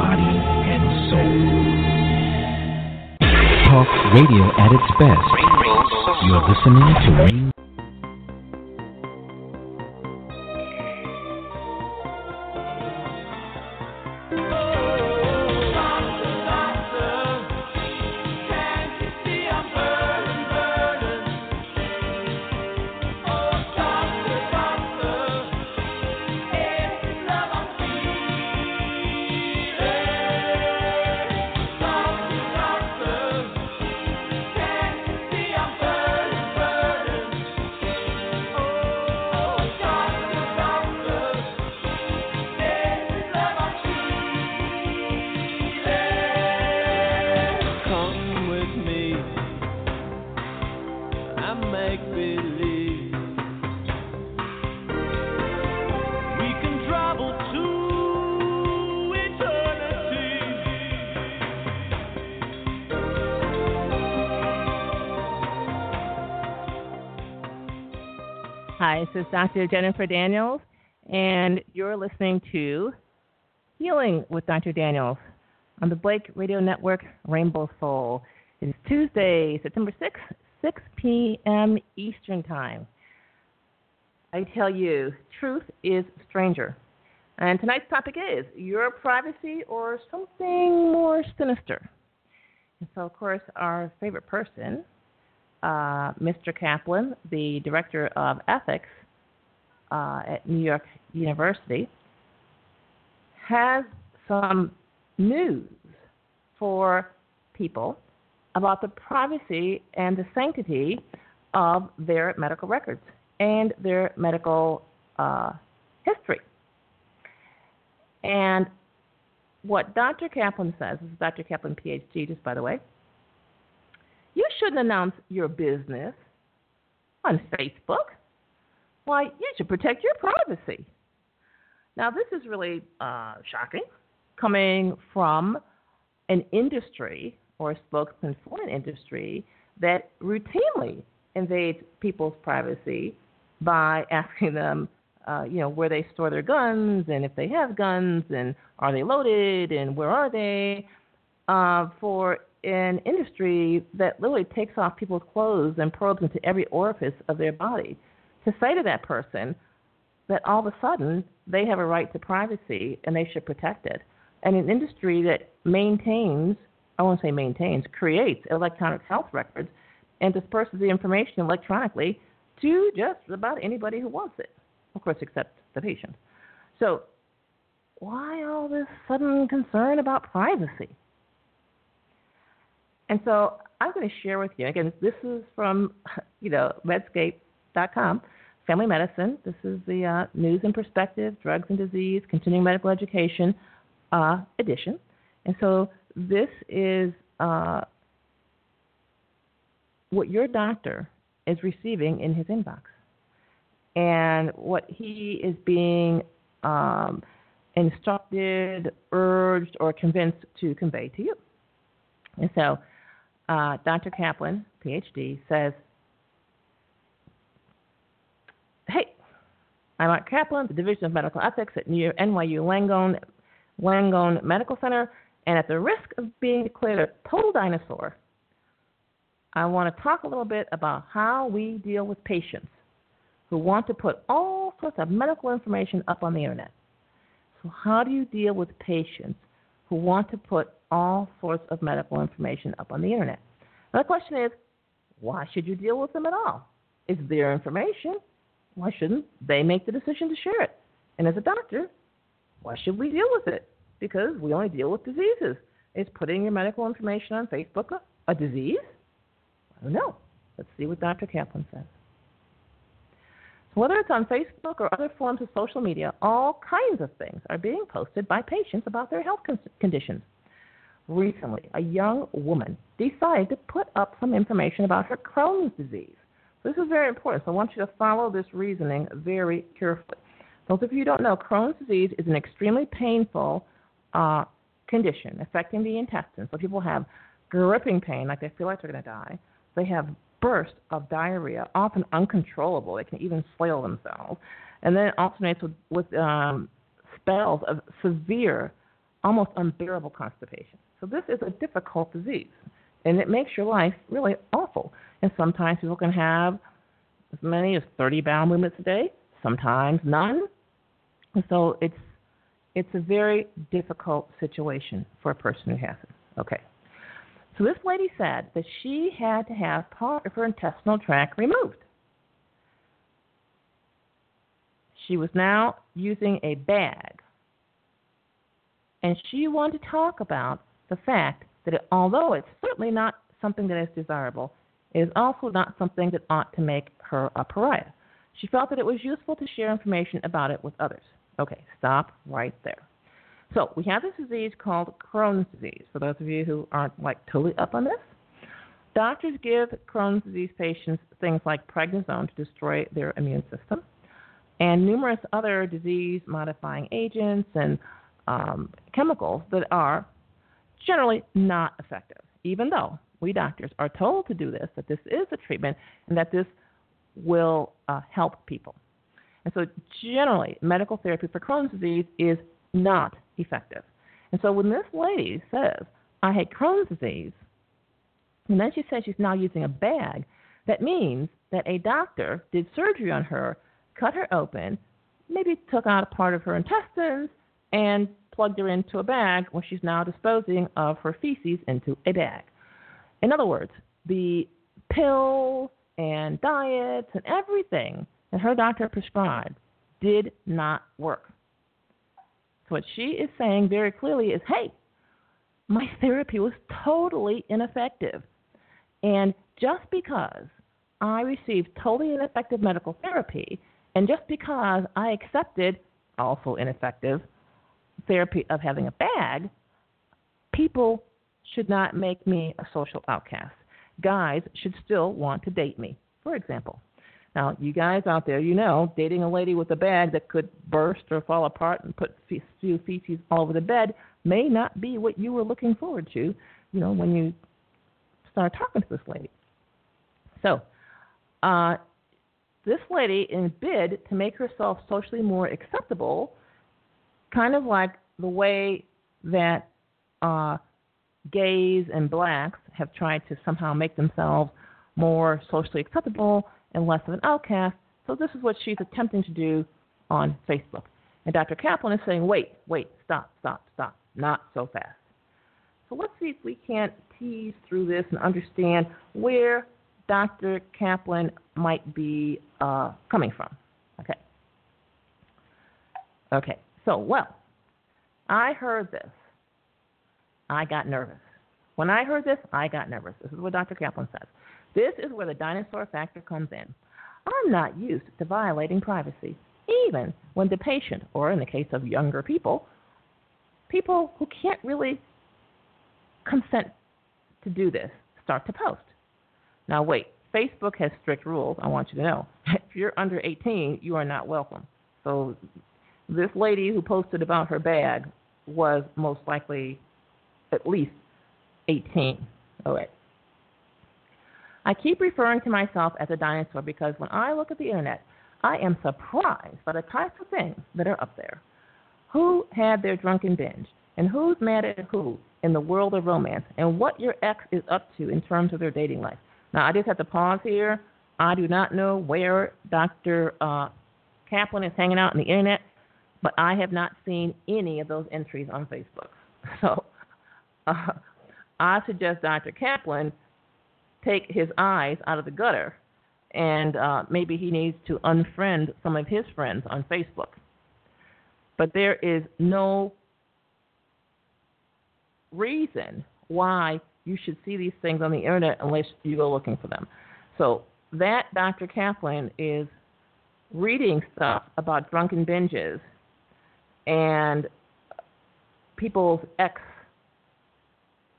body, and soul. Talk radio at its best. You're listening to Dr. Jennifer Daniels, and you're listening to Healing with Dr. Daniels on the Blake Radio Network Rainbow Soul. It's Tuesday, September 6th, 6 p.m. Eastern Time. I tell you, truth is stranger. And tonight's topic is your privacy or something more sinister. And so, of course, our favorite person, uh, Mr. Caplan, the director of ethics uh, at New York University, has some news for people about the privacy and the sanctity of their medical records and their medical uh, history. And what Dr. Caplan says, this is Dr. Caplan, PhD, just by the way, you shouldn't announce your business on Facebook. Why, you should protect your privacy. Now, this is really uh, shocking coming from an industry or a spokesman for an industry that routinely invades people's privacy by asking them, uh, you know, where they store their guns and if they have guns and are they loaded and where are they, uh, for an industry that literally takes off people's clothes and probes into every orifice of their body. To say to that person that all of a sudden they have a right to privacy and they should protect it. And an industry that maintains, I won't say maintains, creates electronic health records and disperses the information electronically to just about anybody who wants it, of course, except the patient. So, why all this sudden concern about privacy? And so, I'm going to share with you again. This is from, you know, Medscape.com, Family Medicine. This is the uh, News and Perspective, Drugs and Disease, Continuing Medical Education uh, edition. And so, this is uh, what your doctor is receiving in his inbox and what he is being um, instructed, urged, or convinced to convey to you. And so, uh, Dr. Caplan, PhD, says, Hey, I'm Art Caplan, the Division of Medical Ethics at New NYU Langone, Langone Medical Center, and at the risk of being declared a total dinosaur, I want to talk a little bit about how we deal with patients who want to put all sorts of medical information up on the internet. So, how do you deal with patients who want to put all sorts of medical information up on the internet? Now, the question is, why should you deal with them at all? It's their information. Why shouldn't they make the decision to share it? And as a doctor, why should we deal with it? Because we only deal with diseases. Is putting your medical information on Facebook a, a disease? I don't know. Let's see what Dr. Caplan says. So whether it's on Facebook or other forms of social media, all kinds of things are being posted by patients about their health con- conditions. recently, a young woman decided to put up some information about her Crohn's disease. This is very important, so I want you to follow this reasoning very carefully. Those of you who don't know, Crohn's disease is an extremely painful uh, condition affecting the intestines. So people have gripping pain, like they feel like they're going to die. They have bursts of diarrhea, often uncontrollable. They can even flail themselves. And then it alternates with, with um, spells of severe, almost unbearable constipation. So this is a difficult disease, and it makes your life really awful. And sometimes people can have as many as 30 bowel movements a day, sometimes none. So it's it's a very difficult situation for a person who has it. Okay. So this lady said that she had to have part of her intestinal tract removed. She was now using a bag. And she wanted to talk about the fact that it, although it's certainly not something that is desirable, it is also not something that ought to make her a pariah. She felt that it was useful to share information about it with others. Okay, stop right there. So we have this disease called Crohn's disease. For those of you who aren't like totally up on this, doctors give Crohn's disease patients things like prednisone to destroy their immune system, and numerous other disease-modifying agents and um, chemicals that are generally not effective. Even though we doctors are told to do this, that this is a treatment, and that this will uh, help people. And so, generally, medical therapy for Crohn's disease is not effective. And so, when this lady says, I had Crohn's disease, and then she says she's now using a bag, that means that a doctor did surgery on her, cut her open, maybe took out a part of her intestines, and plugged her into a bag where she's now disposing of her feces into a bag. In other words, the pill and diets and everything that her doctor prescribed did not work. So what she is saying very clearly is, hey, my therapy was totally ineffective. And just because I received totally ineffective medical therapy, and just because I accepted also ineffective therapy of having a bag, people should not make me a social outcast. Guys should still want to date me, for example. Now, you guys out there, you know, dating a lady with a bag that could burst or fall apart and put few feces all over the bed may not be what you were looking forward to, you know, when you start talking to this lady. So, uh, this lady, in bid to make herself socially more acceptable, kind of like the way that uh, gays and blacks have tried to somehow make themselves more socially acceptable and less of an outcast. So this is what she's attempting to do on Facebook. And Dr. Caplan is saying, wait, wait, stop, stop, stop, not so fast. So let's see if we can't tease through this and understand where Dr. Caplan might be uh, coming from. Okay. Okay. So, well, I heard this. I got nervous. When I heard this, I got nervous. This is what Dr. Caplan says. This is where the dinosaur factor comes in. I'm not used to violating privacy, even when the patient, or in the case of younger people, people who can't really consent to do this, start to post. Now, wait, Facebook has strict rules, I want you to know. If you're under 18, you are not welcome. So, this lady who posted about her bag was most likely at least 18. All right. I keep referring to myself as a dinosaur because when I look at the internet, I am surprised by the types of things that are up there. Who had their drunken binge? And who's mad at who in the world of romance? And what your ex is up to in terms of their dating life. Now, I just have to pause here. I do not know where Dr. Uh, Caplan is hanging out on the internet, but I have not seen any of those entries on Facebook. So uh, I suggest Dr. Caplan take his eyes out of the gutter and uh, maybe he needs to unfriend some of his friends on Facebook. But there is no reason why you should see these things on the internet unless you go looking for them. So that Dr. Caplan is reading stuff about drunken binges and people's ex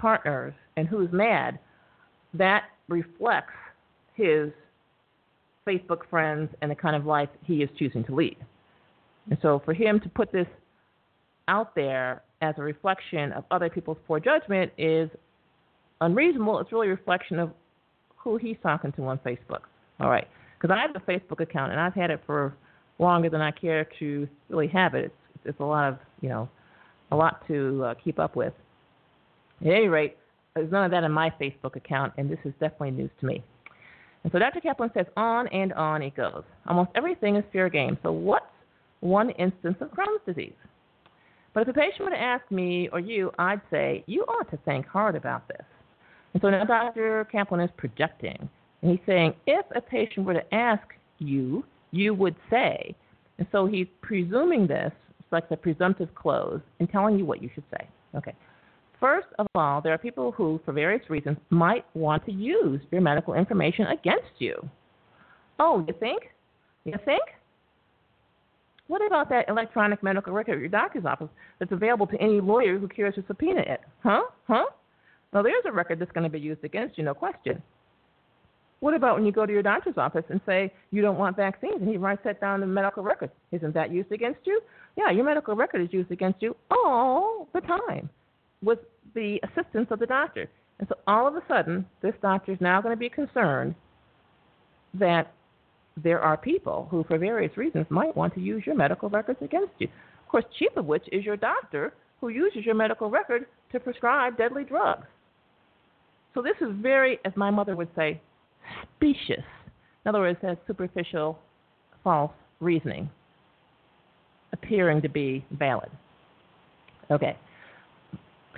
partners and who's mad, that reflects his Facebook friends and the kind of life he is choosing to lead. And so for him to put this out there as a reflection of other people's poor judgment is unreasonable. It's really a reflection of who he's talking to on Facebook. All right. Because I have a Facebook account and I've had it for longer than I care to really have it. It's, it's a lot of, you know, a lot to uh, keep up with. At any rate, there's none of that in my Facebook account, and this is definitely news to me. And so Dr. Caplan says on and on it goes. Almost everything is fair game. So what's one instance of Crohn's disease? But if a patient were to ask me or you, I'd say you ought to think hard about this. And so now Dr. Caplan is projecting, and he's saying if a patient were to ask you, you would say. And so he's presuming this, it's like the presumptive clause, and telling you what you should say. Okay. First of all, there are people who, for various reasons, might want to use your medical information against you. Oh, you think? You think? What about that electronic medical record at your doctor's office that's available to any lawyer who cares to subpoena it? Huh? Huh? Well, there's a record that's going to be used against you, no question. What about when you go to your doctor's office and say you don't want vaccines and he writes that down in the medical record? Isn't that used against you? Yeah, your medical record is used against you all the time with the assistance of the doctor. And so all of a sudden, this doctor is now going to be concerned that there are people who, for various reasons, might want to use your medical records against you. Of course, chief of which is your doctor who uses your medical record to prescribe deadly drugs. So this is very, as my mother would say, specious. In other words, has superficial, false reasoning appearing to be valid. Okay.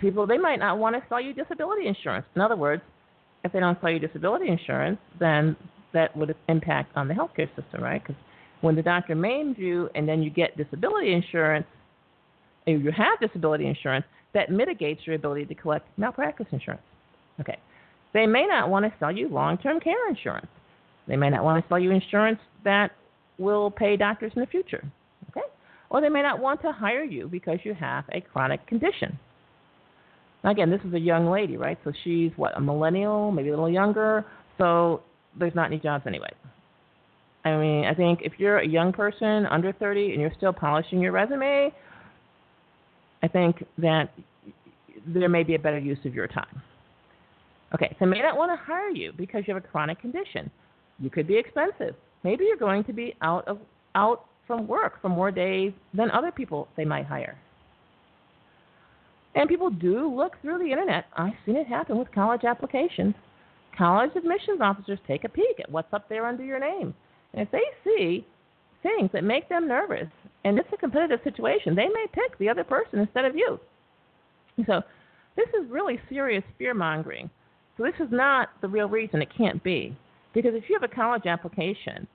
People, they might not want to sell you disability insurance. In other words, if they don't sell you disability insurance, then that would impact on the healthcare system, right? Because when the doctor maims you and then you get disability insurance, or you have disability insurance, that mitigates your ability to collect malpractice insurance. Okay. They may not want to sell you long term care insurance. They may not want to sell you insurance that will pay doctors in the future. Okay? Or they may not want to hire you because you have a chronic condition. Now, again, this is a young lady, right? So she's what, a millennial, maybe a little younger. So there's not any jobs anyway. I mean, I think if you're a young person under 30 and you're still polishing your resume, I think that there may be a better use of your time. Okay, so may not want to hire you because you have a chronic condition. You could be expensive. Maybe you're going to be out of out from work for more days than other people they might hire. And people do look through the internet. I've seen it happen with college applications. College admissions officers take a peek at what's up there under your name. And if they see things that make them nervous and it's a competitive situation, they may pick the other person instead of you. So this is really serious fear mongering. So this is not the real reason it can't be. Because if you have a college application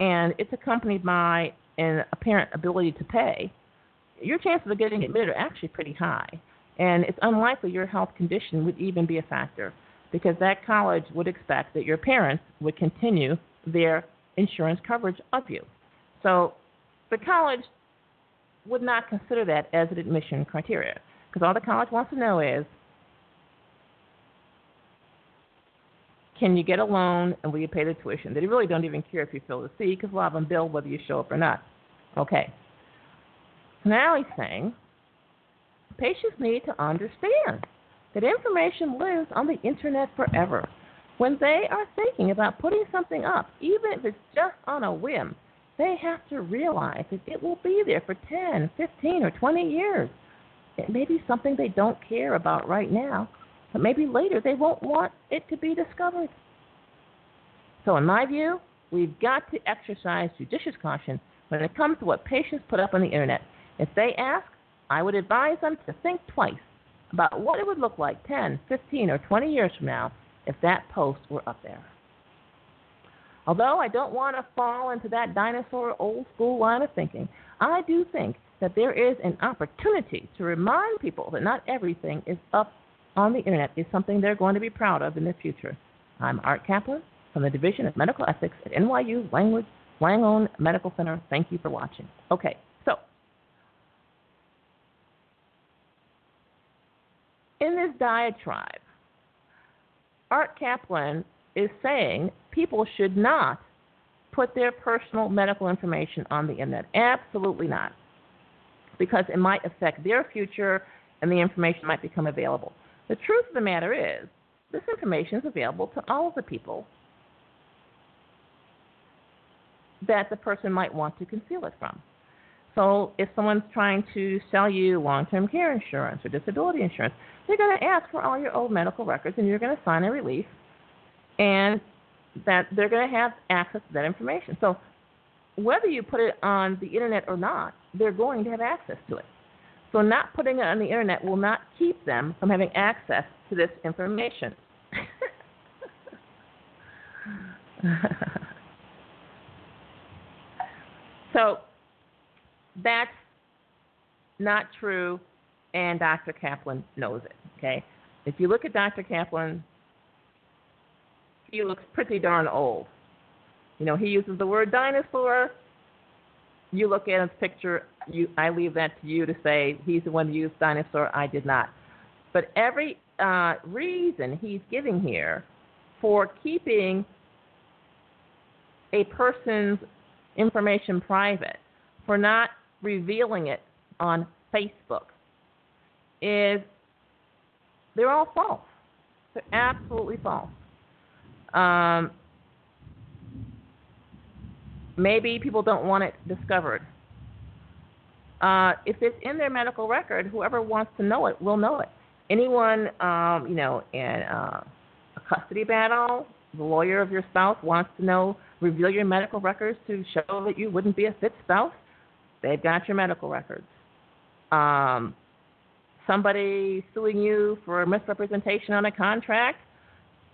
and it's accompanied by an apparent ability to pay, your chances of getting admitted are actually pretty high. And it's unlikely your health condition would even be a factor because that college would expect that your parents would continue their insurance coverage of you. So the college would not consider that as an admission criteria because all the college wants to know is can you get a loan and will you pay the tuition? They really don't even care if you fill the seat because lot of them bill whether you show up or not. Okay. Now he's saying patients need to understand that information lives on the internet forever. When they are thinking about putting something up, even if it's just on a whim, they have to realize that it will be there for 10, 15, or 20 years. It may be something they don't care about right now, but maybe later they won't want it to be discovered. So, in my view, we've got to exercise judicious caution when it comes to what patients put up on the internet. If they ask, I would advise them to think twice about what it would look like 10, 15, or 20 years from now if that post were up there. Although I don't want to fall into that dinosaur old school line of thinking, I do think that there is an opportunity to remind people that not everything is up on the internet is something they're going to be proud of in the future. I'm Art Caplan from the Division of Medical Ethics at NYU Langone, Langone Medical Center. Thank you for watching. Okay, so in this diatribe, Art Caplan is saying people should not put their personal medical information on the internet. Absolutely not. Because it might affect their future and the information might become available. The truth of the matter is, this information is available to all of the people that the person might want to conceal it from. So if someone's trying to sell you long-term care insurance or disability insurance, they're going to ask for all your old medical records and you're going to sign a release and that they're going to have access to that information. So whether you put it on the internet or not, they're going to have access to it. So not putting it on the internet will not keep them from having access to this information. so that's not true, and Dr. Caplan knows it. Okay, if you look at Dr. Caplan, he looks pretty darn old. You know, he uses the word dinosaur. You look at his picture. You, I leave that to you to say he's the one who used dinosaur. I did not. But every uh, reason he's giving here for keeping a person's information private, for not revealing it on Facebook, is they're all false. They're absolutely false. Um, maybe people don't want it discovered. Uh, if it's in their medical record, whoever wants to know it will know it. Anyone, um, you know, in uh, a custody battle, the lawyer of your spouse wants to know, reveal your medical records to show that you wouldn't be a fit spouse. They've got your medical records. Um, somebody suing you for misrepresentation on a contract,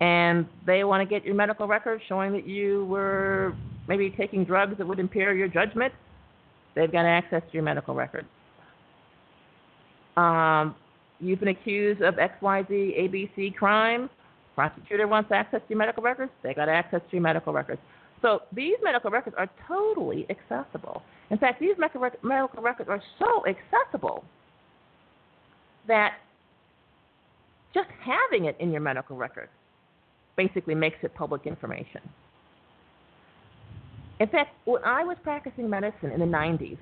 and they want to get your medical records showing that you were maybe taking drugs that would impair your judgment, they've got access to your medical records. Um, you've been accused of XYZ ABC crime. Prosecutor wants access to your medical records. They got access to your medical records. So these medical records are totally accessible. In fact, these medical records are so accessible that just having it in your medical record basically makes it public information. In fact, when I was practicing medicine in the 90s,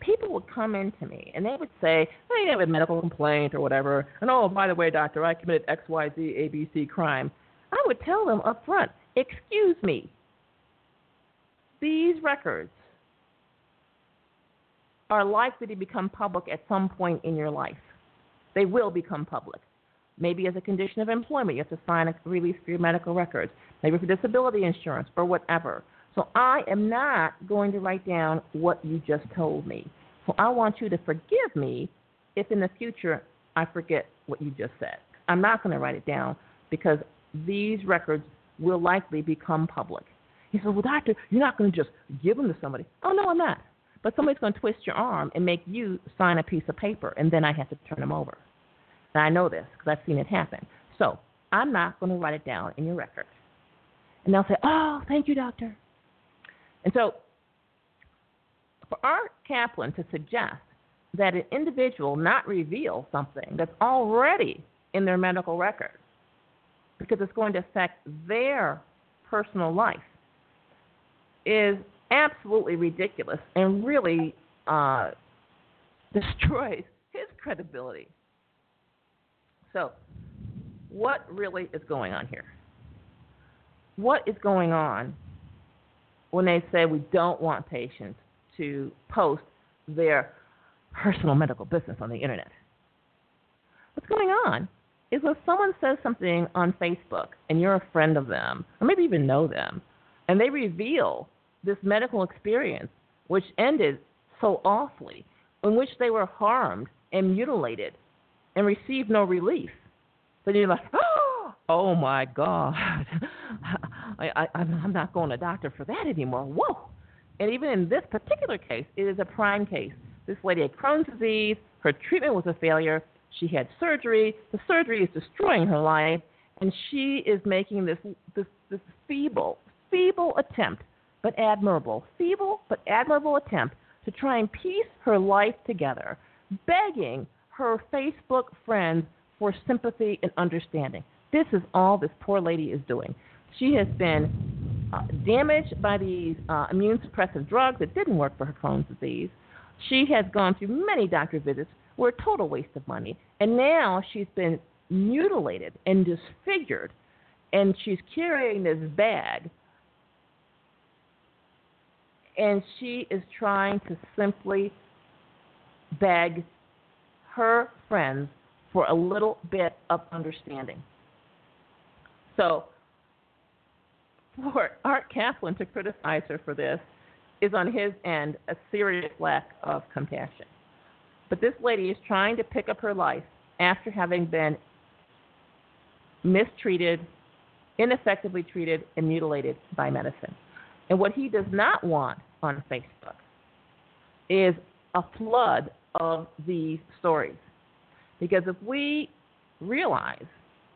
people would come in to me and they would say, hey, I have a medical complaint or whatever, and oh, by the way, doctor, I committed XYZ ABC crime. I would tell them up front, excuse me, these records are likely to become public at some point in your life. They will become public. Maybe as a condition of employment, you have to sign a release for your medical records, maybe for disability insurance or whatever. So I am not going to write down what you just told me. So I want you to forgive me if in the future I forget what you just said. I'm not going to write it down because these records will likely become public. He said, Well, doctor, you're not going to just give them to somebody. Oh, no, I'm not. But somebody's going to twist your arm and make you sign a piece of paper, and then I have to turn them over. And I know this because I've seen it happen. So I'm not going to write it down in your record. And they'll say, Oh, thank you, doctor. And so for Art Caplan to suggest that an individual not reveal something that's already in their medical record because it's going to affect their personal life is absolutely ridiculous and really uh, destroys his credibility. So, what really is going on here? What is going on when they say we don't want patients to post their personal medical business on the internet? What's going on is when someone says something on Facebook and you're a friend of them, or maybe even know them, and they reveal this medical experience, which ended so awfully, in which they were harmed and mutilated and received no relief, then you're like, oh, my God, I, I, I'm not going to doctor for that anymore. Whoa! And even in this particular case, it is a prime case. This lady had Crohn's disease. Her treatment was a failure. She had surgery. The surgery is destroying her life, and she is making this this, this feeble, feeble attempt but admirable, feeble but admirable attempt to try and piece her life together, begging her Facebook friends for sympathy and understanding. This is all this poor lady is doing. She has been uh, damaged by these uh, immune suppressive drugs that didn't work for her Crohn's disease. She has gone through many doctor visits, were a total waste of money, and now she's been mutilated and disfigured, and she's carrying this bag, and she is trying to simply beg her friends for a little bit of understanding. So, for Art Caplan to criticize her for this is on his end a serious lack of compassion. But this lady is trying to pick up her life after having been mistreated, ineffectively treated, and mutilated by medicine. And what he does not want on Facebook is a flood of these stories. Because if we realize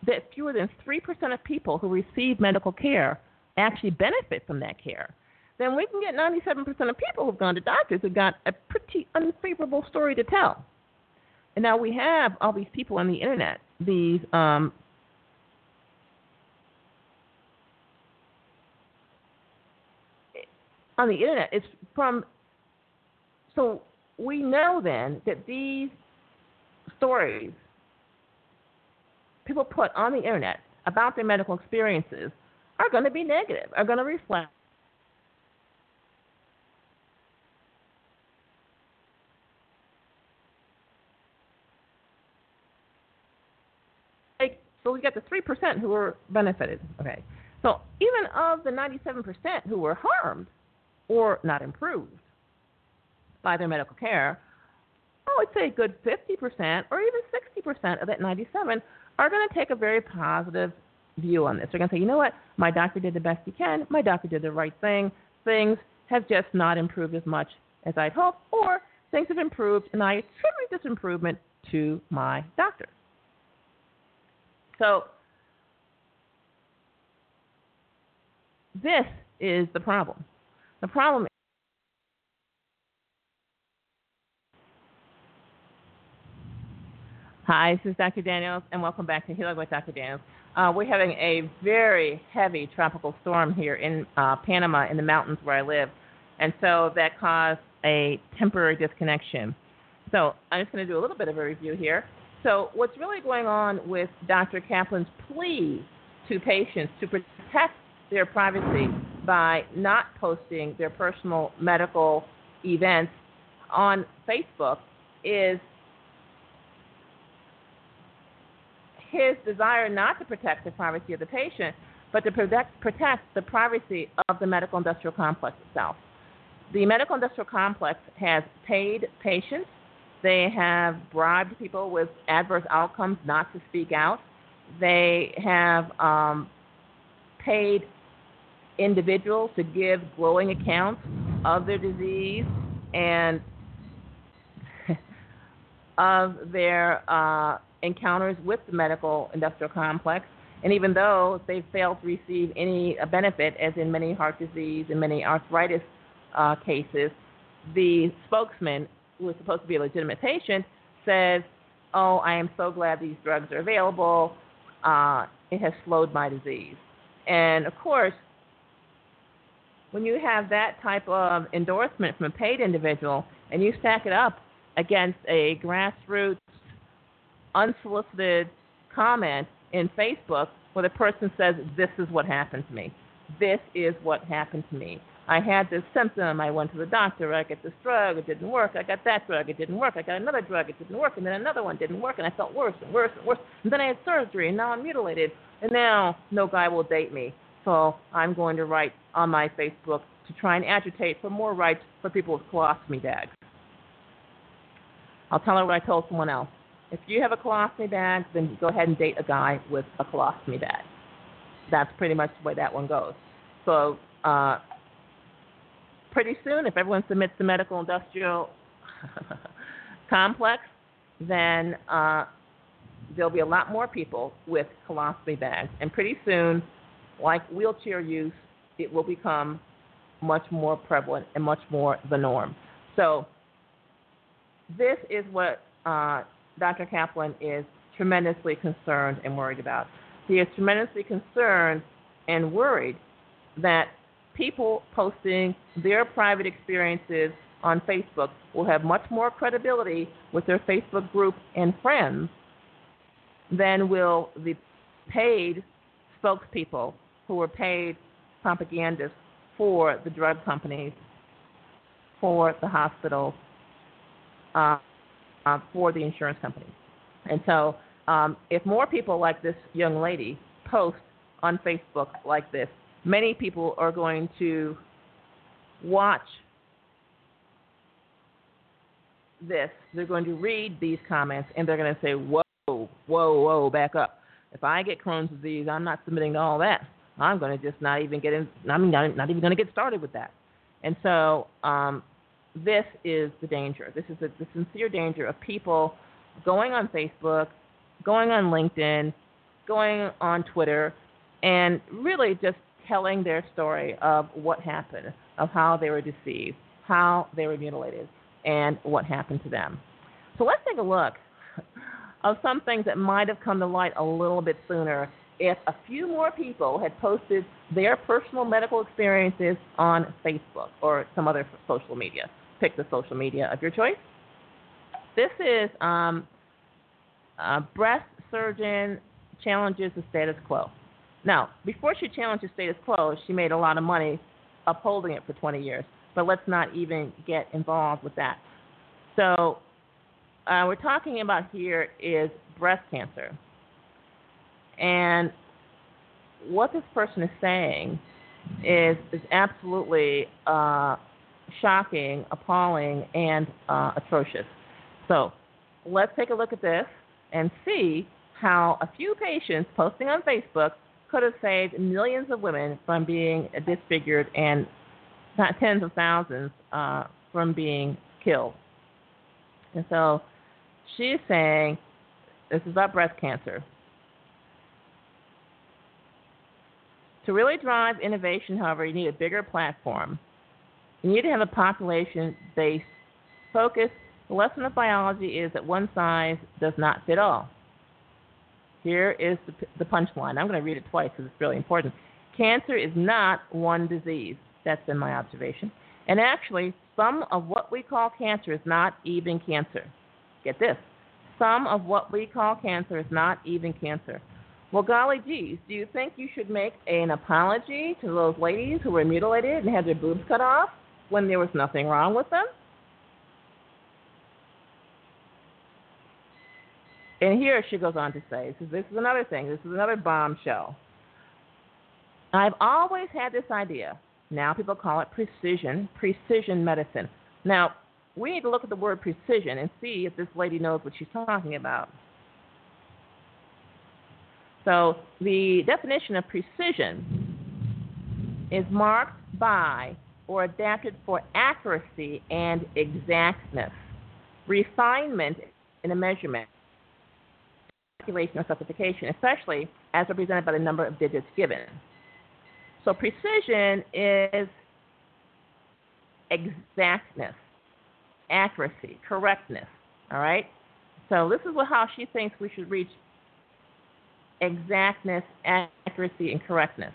that fewer than 3% of people who receive medical care actually benefit from that care, then we can get 97% of people who've gone to doctors who've got a pretty unfavorable story to tell. And now we have all these people on the internet, these um, on the internet. It's from so we know then that these stories people put on the internet about their medical experiences are going to be negative, are going to reflect so we got the three percent who were benefited. Okay, so even of the ninety-seven percent who were harmed or not improved by their medical care, I would say a good fifty percent or even sixty percent of that ninety-seven are going to take a very positive view on this. They're going to say, you know what, my doctor did the best he can. My doctor did the right thing. Things have just not improved as much as I'd hoped, or things have improved, and I attribute this improvement to my doctor. So this is the problem. The problem is Hi, this is Dr. Daniels, and welcome back to Healing with Dr. Daniels. Uh, we're having a very heavy tropical storm here in uh, Panama in the mountains where I live, and so that caused a temporary disconnection. So I'm just going to do a little bit of a review here. So, what's really going on with Dr. Caplan's plea to patients to protect their privacy by not posting their personal medical events on Facebook is his desire not to protect the privacy of the patient, but to protect, protect the privacy of the medical industrial complex itself. The medical industrial complex has paid patients they have bribed people with adverse outcomes not to speak out. They have um, paid individuals to give glowing accounts of their disease and of their uh, encounters with the medical industrial complex. And even though they've failed to receive any benefit, as in many heart disease and many arthritis uh, cases, the spokesman who was supposed to be a legitimate patient says, "Oh, I am so glad these drugs are available. Uh, it has slowed my disease." And of course, when you have that type of endorsement from a paid individual and you stack it up against a grassroots, unsolicited comment in Facebook where the person says, This is what happened to me. This is what happened to me. I had this symptom. I went to the doctor. I got this drug. It didn't work. I got that drug. It didn't work. I got another drug. It didn't work. And then another one didn't work. And I felt worse and worse and worse. And then I had surgery. And now I'm mutilated. And now no guy will date me. So I'm going to write on my Facebook to try and agitate for more rights for people with colostomy bags. I'll tell her what I told someone else. If you have a colostomy bag, then go ahead and date a guy with a colostomy bag. That's pretty much the way that one goes. So uh, pretty soon, if everyone submits the medical industrial complex, then uh, there'll be a lot more people with colostomy bags. And pretty soon, like wheelchair use, it will become much more prevalent and much more the norm. So, this is what uh, Dr. Caplan is tremendously concerned and worried about. He is tremendously concerned and worried that people posting their private experiences on Facebook will have much more credibility with their Facebook group and friends than will the paid spokespeople who were paid propagandists for the drug companies, for the hospitals, uh, uh, for the insurance companies. And so, um, if more people like this young lady post on Facebook like this, many people are going to watch this. They're going to read these comments and they're going to say, "Whoa, whoa, whoa, back up! If I get Crohn's disease, I'm not submitting to all that. I'm going to just not even get in. I'm not, not even going to get started with that." And so, um, this is the danger. This is the, the sincere danger of people going on Facebook, going on LinkedIn, going on Twitter, and really just telling their story of what happened, of how they were deceived, how they were mutilated, and what happened to them. So let's take a look of some things that might have come to light a little bit sooner if a few more people had posted their personal medical experiences on Facebook or some other social media. Pick the social media of your choice. This is um, a breast surgeon challenges the status quo. Now, before she challenged the status quo, she made a lot of money upholding it for 20 years. But let's not even get involved with that. So, uh, we're talking about here is breast cancer. And what this person is saying is is absolutely uh, shocking, appalling, and uh, atrocious. So let's take a look at this and see how a few patients posting on Facebook could have saved millions of women from being disfigured and not tens of thousands uh, from being killed. And so she's saying this is about breast cancer. To really drive innovation, however, you need a bigger platform. You need to have a population based focus. The lesson of biology is that one size does not fit all. Here is the, the punchline. I'm going to read it twice because it's really important. Cancer is not one disease. That's been my observation. And actually, some of what we call cancer is not even cancer. Get this. Some of what we call cancer is not even cancer. Well, golly geez, do you think you should make an apology to those ladies who were mutilated and had their boobs cut off when there was nothing wrong with them? And here she goes on to say, this is, another thing, this is another bombshell. I've always had this idea. Now people call it precision, precision medicine. Now, we need to look at the word precision and see if this lady knows what she's talking about. So, the definition of precision is marked by or adapted for accuracy and exactness, refinement in a measurement, calculation or specification, especially as represented by the number of digits given. So precision is exactness, accuracy, correctness. All right. So this is what, how she thinks we should reach exactness, accuracy, and correctness.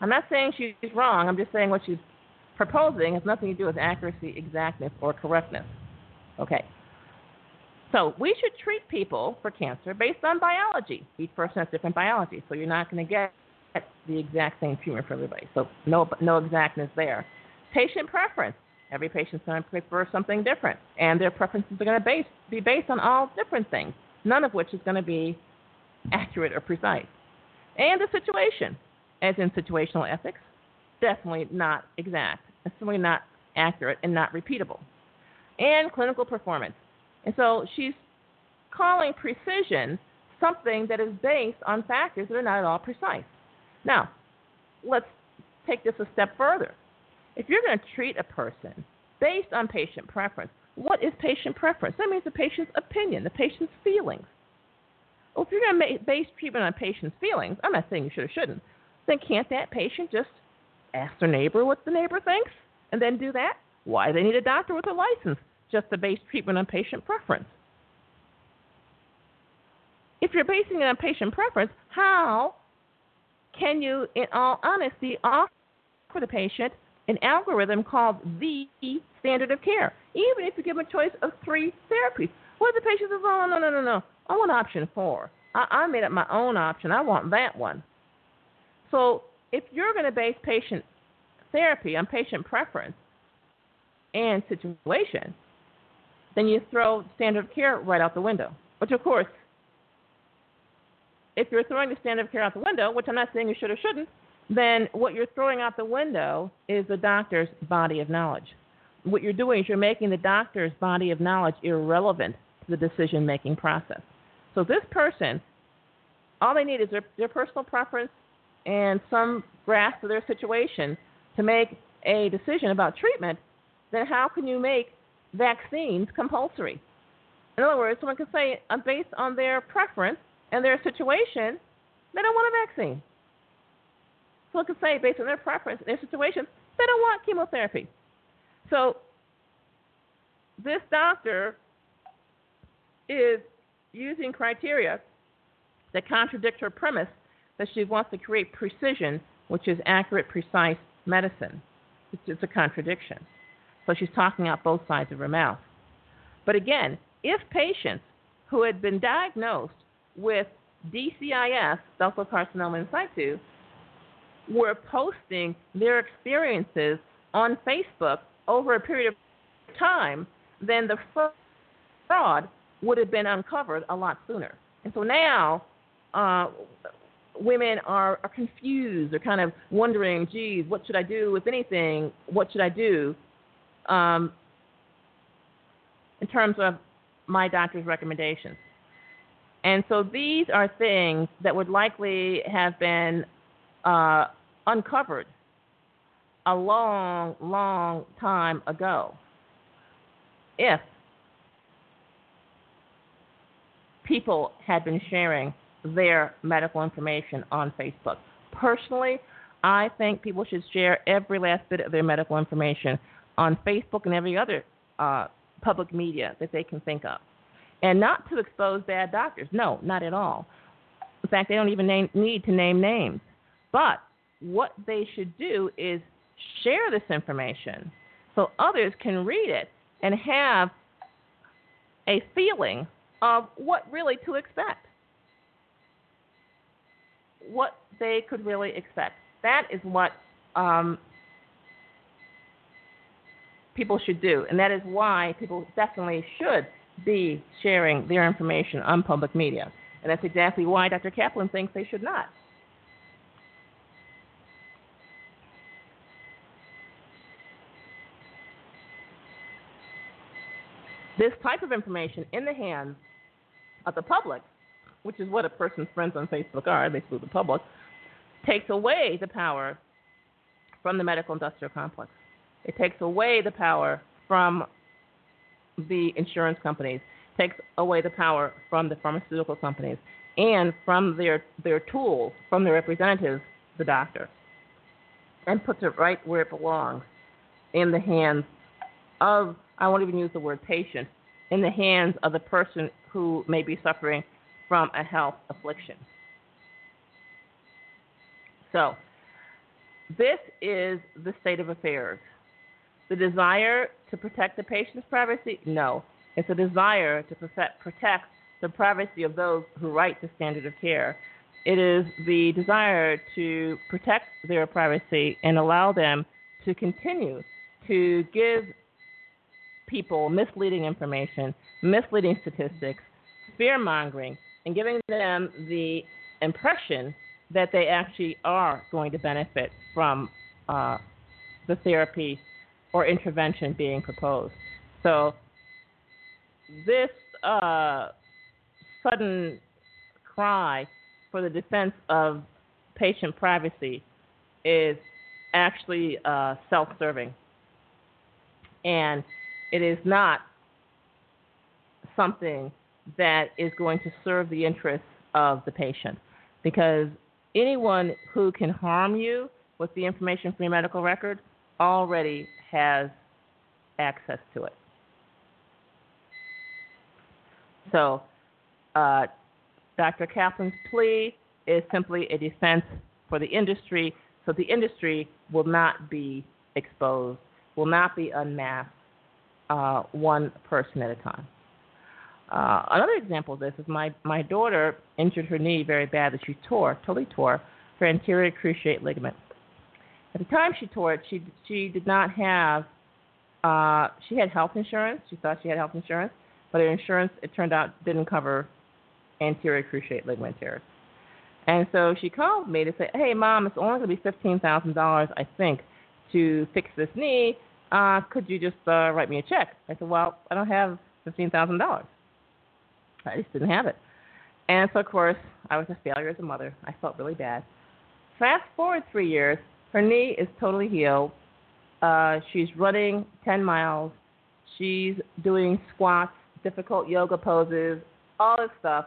I'm not saying she's wrong. I'm just saying what she's proposing has nothing to do with accuracy, exactness, or correctness. Okay. So we should treat people for cancer based on biology. Each person has different biology, so you're not going to get the exact same tumor for everybody. So no no exactness there. Patient preference. Every patient's going to prefer something different, and their preferences are going to base, be based on all different things, none of which is going to be accurate or precise. And the situation, as in situational ethics, definitely not exact. Simply not accurate and not repeatable. And clinical performance. And so she's calling precision something that is based on factors that are not at all precise. Now, let's take this a step further. If you're going to treat a person based on patient preference, what is patient preference? That means the patient's opinion, the patient's feelings. Well, if you're going to base treatment on a patient's feelings, I'm not saying you should or shouldn't, then can't that patient just ask their neighbor what the neighbor thinks and then do that? Why do they need a doctor with a license just to base treatment on patient preference? if you're basing it on patient preference, how can you, in all honesty, offer the patient an algorithm called the standard of care, even if you give them a choice of three therapies? What if the patient says, oh, no, no, no, no, I want option four. I, I made up my own option. I want that one. So if you're going to base patient therapy on patient preference and situation, then you throw standard of care right out the window. Which, of course, if you're throwing the standard of care out the window, which I'm not saying you should or shouldn't, then what you're throwing out the window is the doctor's body of knowledge. What you're doing is you're making the doctor's body of knowledge irrelevant to the decision making process. So this person, all they need is their, their personal preference and some grasp of their situation to make a decision about treatment, then how can you make vaccines compulsory? In other words, someone can say, uh, based on their preference and their situation, they don't want a vaccine. Someone can say, based on their preference and their situation, they don't want chemotherapy. So this doctor is using criteria that contradict her premise that she wants to create precision, which is accurate, precise medicine. It's, it's a contradiction. So she's talking out both sides of her mouth. But again, if patients who had been diagnosed with DCIS, ductal carcinoma in situ, were posting their experiences on Facebook over a period of time, then the fraud would have been uncovered a lot sooner. And so now uh, women are, are confused. They're kind of wondering, geez, what should I do? If anything, what should I do um, in terms of my doctor's recommendations? And so these are things that would likely have been uh, uncovered a long, long time ago if people had been sharing their medical information on Facebook. Personally, I think people should share every last bit of their medical information on Facebook and every other uh, public media that they can think of. And not to expose bad doctors. No, not at all. In fact, they don't even name, need to name names. But what they should do is share this information so others can read it and have a feeling of what really to expect. What they could really expect. That is what um, people should do, and that is why people definitely should be sharing their information on public media. And that's exactly why Dr. Caplan thinks they should not. This type of information in the hands of the public, which is what a person's friends on Facebook are—they basically the public, takes away the power from the medical industrial complex. It takes away the power from the insurance companies, takes away the power from the pharmaceutical companies, and from their, their tools, from their representatives, the doctor, and puts it right where it belongs in the hands of, I won't even use the word patient, in the hands of the person who may be suffering from a health affliction. So, this is the state of affairs. The desire to protect the patient's privacy? No. It's a desire to protect the privacy of those who write the standard of care. It is the desire to protect their privacy and allow them to continue to give people misleading information, misleading statistics, fear mongering, and giving them the impression that they actually are going to benefit from uh, the therapy or intervention being proposed. So, this uh, sudden cry for the defense of patient privacy is actually uh, self serving. And it is not something that is going to serve the interests of the patient because anyone who can harm you with the information from your medical record already has access to it. So, uh, Dr. Caplan's plea is simply a defense for the industry, so the industry will not be exposed, will not be unmasked, uh, one person at a time. Uh, another example of this is my, my daughter injured her knee very badly. She tore, totally tore, her anterior cruciate ligament. At the time she tore it, she she did not have. Uh, she had health insurance. She thought she had health insurance, but her insurance, it turned out, didn't cover anterior cruciate ligament tears. And so she called me to say, "Hey, mom, it's only going to be fifteen thousand dollars, I think, to fix this knee. Uh, could you just uh, write me a check?" I said, "Well, I don't have fifteen thousand dollars. I just didn't have it." And so, of course, I was a failure as a mother. I felt really bad. Fast forward three years, her knee is totally healed. Uh, she's running 10 miles. She's doing squats, difficult yoga poses, all this stuff.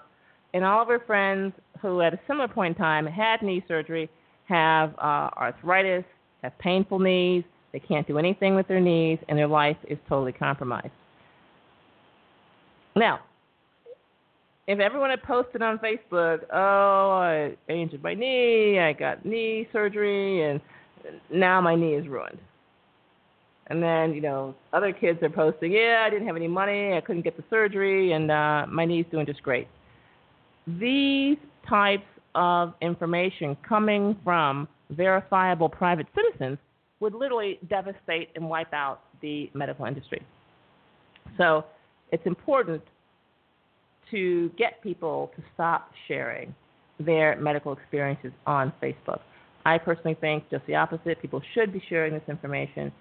And all of her friends who, at a similar point in time, had knee surgery have uh, arthritis, have painful knees. They can't do anything with their knees, and their life is totally compromised. Now, if everyone had posted on Facebook, oh, I injured my knee, I got knee surgery, and now my knee is ruined. And then, you know, other kids are posting, yeah, I didn't have any money, I couldn't get the surgery, and uh, my knee's doing just great. These types of information coming from verifiable private citizens would literally devastate and wipe out the medical industry. So it's important to get people to stop sharing their medical experiences on Facebook. I personally think just the opposite. People should be sharing this information.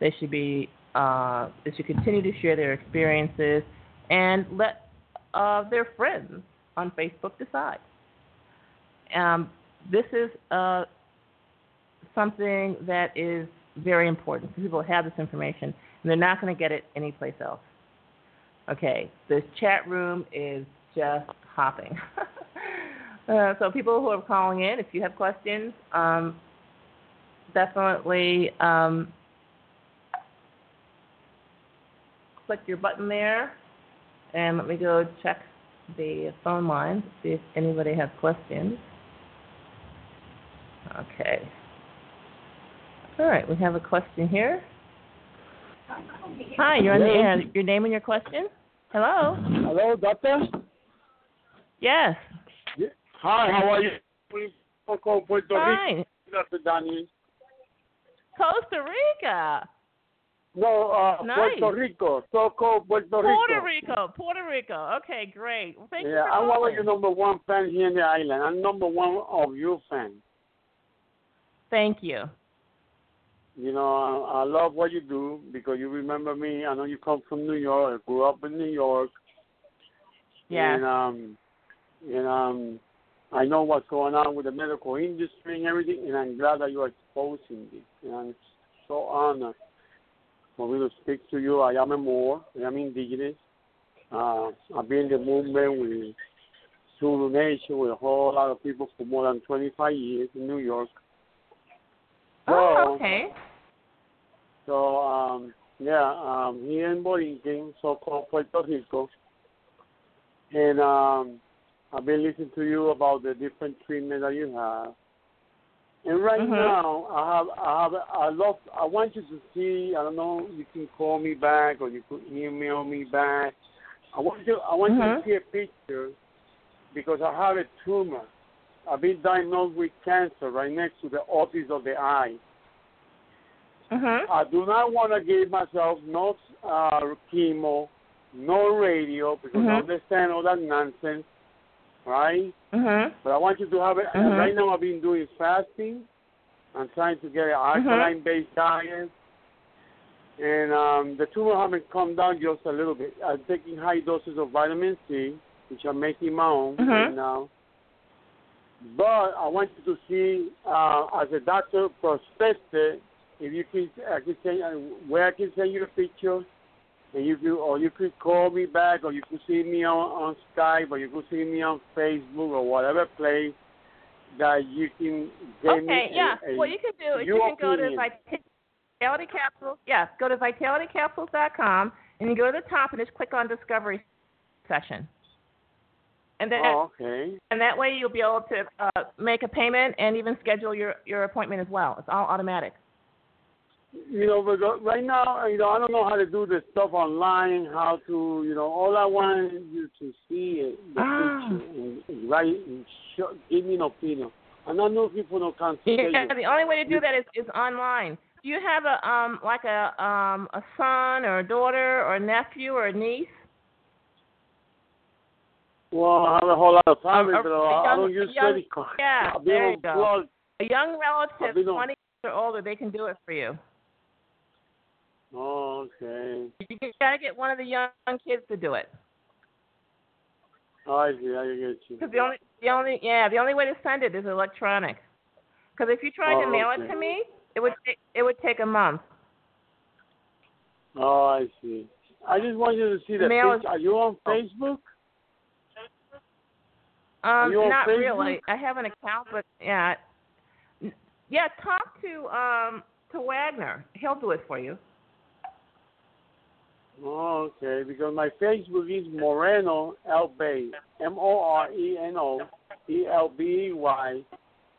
They should be uh, they should continue to share their experiences and let uh, their friends on Facebook decide. Um, this is uh, something that is very important. People have this information, and they're not going to get it anyplace else. Okay, this chat room is just hopping. uh, so people who are calling in, if you have questions, um, definitely um, click your button there, and let me go check the phone line see if anybody has questions. Okay. All right, we have a question here. Hi, you're on the air. Your name and your question? Hello? Hello, doctor. Yes. Yeah. Hi, how are you? Puerto. Rico, Dr. Danny. Costa Rica. No, uh, Nice. Puerto Rico. Soco, Puerto Rico. Puerto Rico. Puerto Rico. Okay, great. Well, thank you Yeah, I'm one of your number one fans here in the island. I'm number one of your fans. Thank you. You know, I, I love what you do because you remember me. I know you come from New York. I grew up in New York. Yes. And um, and um, I know what's going on with the medical industry and everything, and I'm glad that you're exposing this. And I'm so honored for me to speak to you. I am a Moor. I am indigenous. Uh, I've been in the movement with Zulu Nation with a whole lot of people for more than 25 years in New York. Oh, okay. So um, yeah, um, here in Borinquen, so-called Puerto Rico, and um, I've been listening to you about the different treatment that you have. And right Mhm. now, I have, I have, I love, I want you to see. I don't know, you can call me back or you could email me back. I want you, I want you Mhm. to see a picture because I have a tumor. I've been diagnosed with cancer right next to the office of the eye. Mhm. I do not want to give myself no uh, chemo, no radio, because I Mhm. understand all that nonsense, right? Mhm. But I want you to have it. Mhm. Right now, I've been doing fasting. I'm trying to get an Mm-hmm. alkaline-based diet, and um, the tumor haven't come down just a little bit. I'm taking high doses of vitamin C, which I'm making my own Mhm. right now. But I want you to see, uh, as a doctor prospector, if you can, I can send, uh, where I can send you a picture, and you can, or you could call me back, or you could see me on, on Skype, or you could see me on Facebook, or whatever place that you can give me. Okay, yeah. a- what you can do is you can go to. Vitality Capsules. Yes, go to vitalitycapsules.com and you go to the top and just click on Discovery session. And then Oh, okay. and that way you'll be able to uh, make a payment and even schedule your your appointment as well. It's all automatic. You know, but uh, right now, you know, I don't know how to do this stuff online. How to, you know, all I want you to see is the Ah. picture and, write and show, give me an opinion. And I'm not looking for no consultation. Yeah, the only way to do that is, is online. Do you have a um like a um a son or a daughter or a nephew or a niece? Well, I have a whole lot of family, a- but a I don't use young- credit card. yeah, I've been there you go. unplugged. A young relative, I've been on- 20 years or older, they can do it for you. Oh, okay. You gotta get one of the young kids to do it. Oh, I see. I get you. Because the only, the only, yeah, the only way to send it is electronic. Because if you tried to Oh, mail okay. it to me, it would take, it would take a month. Oh, I see. I just want you to see the Mail is- Are you on oh. Facebook? Um, not Facebook? really. I have an account, but yeah, yeah. Talk to um to Wagner. He'll do it for you. Oh, okay. Because my Facebook is Moreno Elbey. M O R E N O E L B E Y.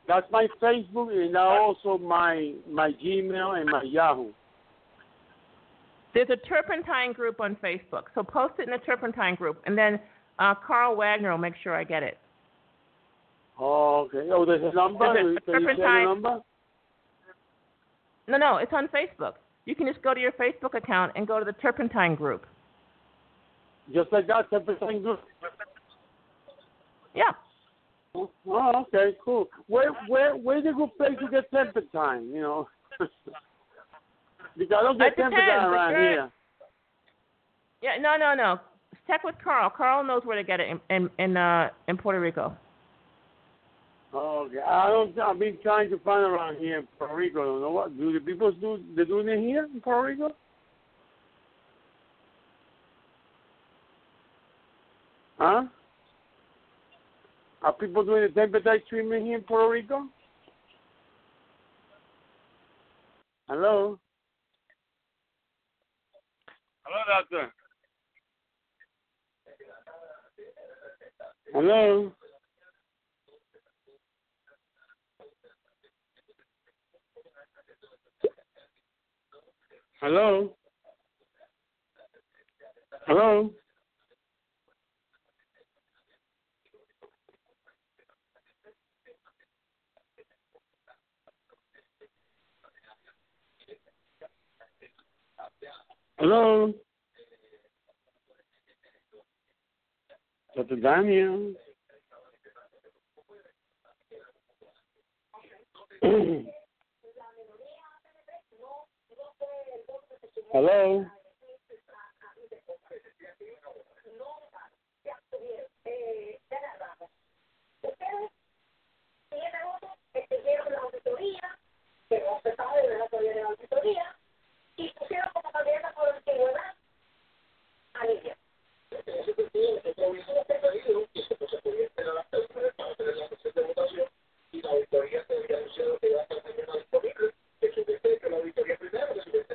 That's my Facebook and also my my Gmail and my Yahoo. There's a turpentine group on Facebook, so post it in the turpentine group, and then uh, Carl Wagner will make sure I get it. Oh, okay. Oh, there's a number. There's a Can you share the number? No, no, it's on Facebook. You can just go to your Facebook account and go to the turpentine group. Just like that, percent group. Yeah. Oh, okay, cool. Where where where's a good place to get turpentine? You know, because I don't get depends. around here. Yeah, no, no, no. Check with Carl. Carl knows where to get it in in in, uh, in Puerto Rico. Oh, okay. I don't. I've been trying to find around here in Puerto Rico. I don't know what do the people do. They doing it here in Puerto Rico? Huh? Are people doing the temperature treatment here in Puerto Rico? Hello. Hello, doctor. Hello. Hello. Hello. Hello. Dr. Daniel. Hello. y la auditoría se había anunciado que iba a estar disponible, que que la auditoría primero, que supiste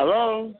Hello.